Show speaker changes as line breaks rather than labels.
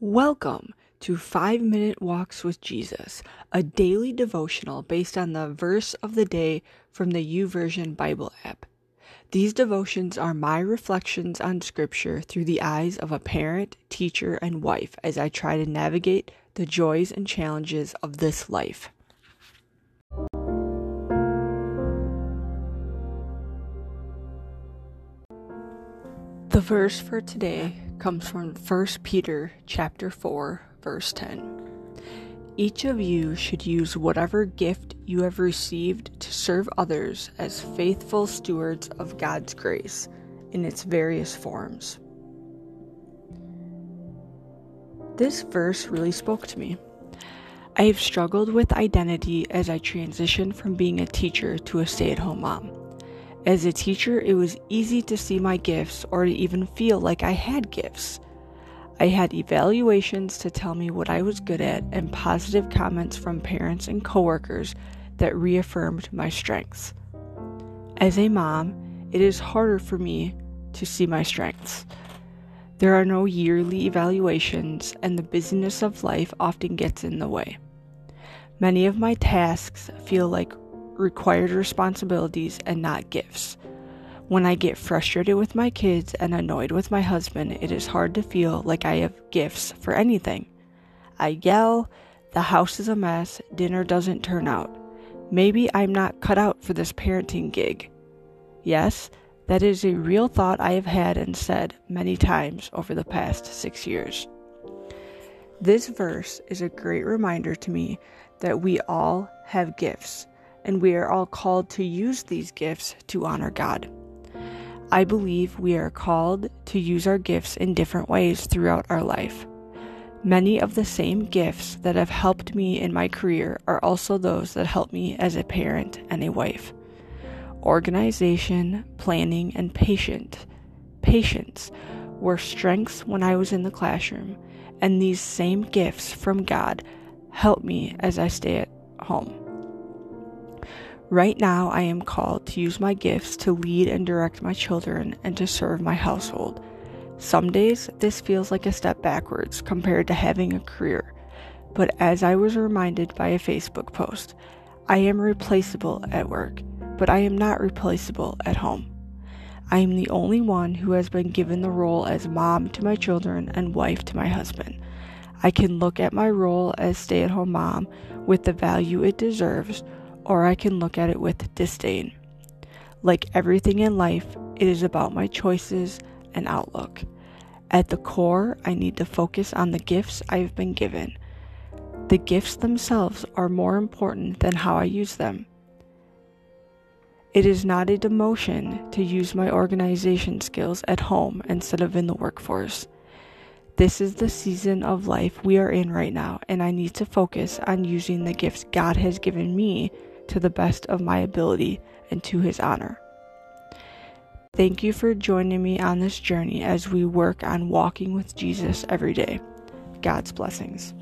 Welcome to 5 Minute Walks with Jesus, a daily devotional based on the verse of the day from the YouVersion Bible app. These devotions are my reflections on Scripture through the eyes of a parent, teacher, and wife as I try to navigate the joys and challenges of this life. The verse for today comes from 1 Peter chapter 4 verse 10. Each of you should use whatever gift you have received to serve others as faithful stewards of God's grace in its various forms. This verse really spoke to me. I have struggled with identity as I transitioned from being a teacher to a stay at home mom. As a teacher, it was easy to see my gifts or to even feel like I had gifts. I had evaluations to tell me what I was good at and positive comments from parents and coworkers that reaffirmed my strengths. As a mom, it is harder for me to see my strengths. There are no yearly evaluations, and the busyness of life often gets in the way. Many of my tasks feel like required responsibilities and not gifts. When I get frustrated with my kids and annoyed with my husband, it is hard to feel like I have gifts for anything. I yell, the house is a mess, dinner doesn't turn out. Maybe I'm not cut out for this parenting gig. Yes, that is a real thought I have had and said many times over the past six years. This verse is a great reminder to me that we all have gifts and we are all called to use these gifts to honor God. I believe we are called to use our gifts in different ways throughout our life. Many of the same gifts that have helped me in my career are also those that help me as a parent and a wife. Organization, planning, and patient, patience were strengths when I was in the classroom, and these same gifts from God help me as I stay at home. Right now, I am called to use my gifts to lead and direct my children and to serve my household. Some days, this feels like a step backwards compared to having a career. But as I was reminded by a Facebook post, I am replaceable at work, but I am not replaceable at home. I am the only one who has been given the role as mom to my children and wife to my husband. I can look at my role as stay at home mom with the value it deserves or I can look at it with disdain. Like everything in life, it is about my choices and outlook. At the core, I need to focus on the gifts I've been given. The gifts themselves are more important than how I use them. It is not a demotion to use my organization skills at home instead of in the workforce. This is the season of life we are in right now, and I need to focus on using the gifts God has given me to the best of my ability and to his honor. Thank you for joining me on this journey as we work on walking with Jesus every day. God's blessings.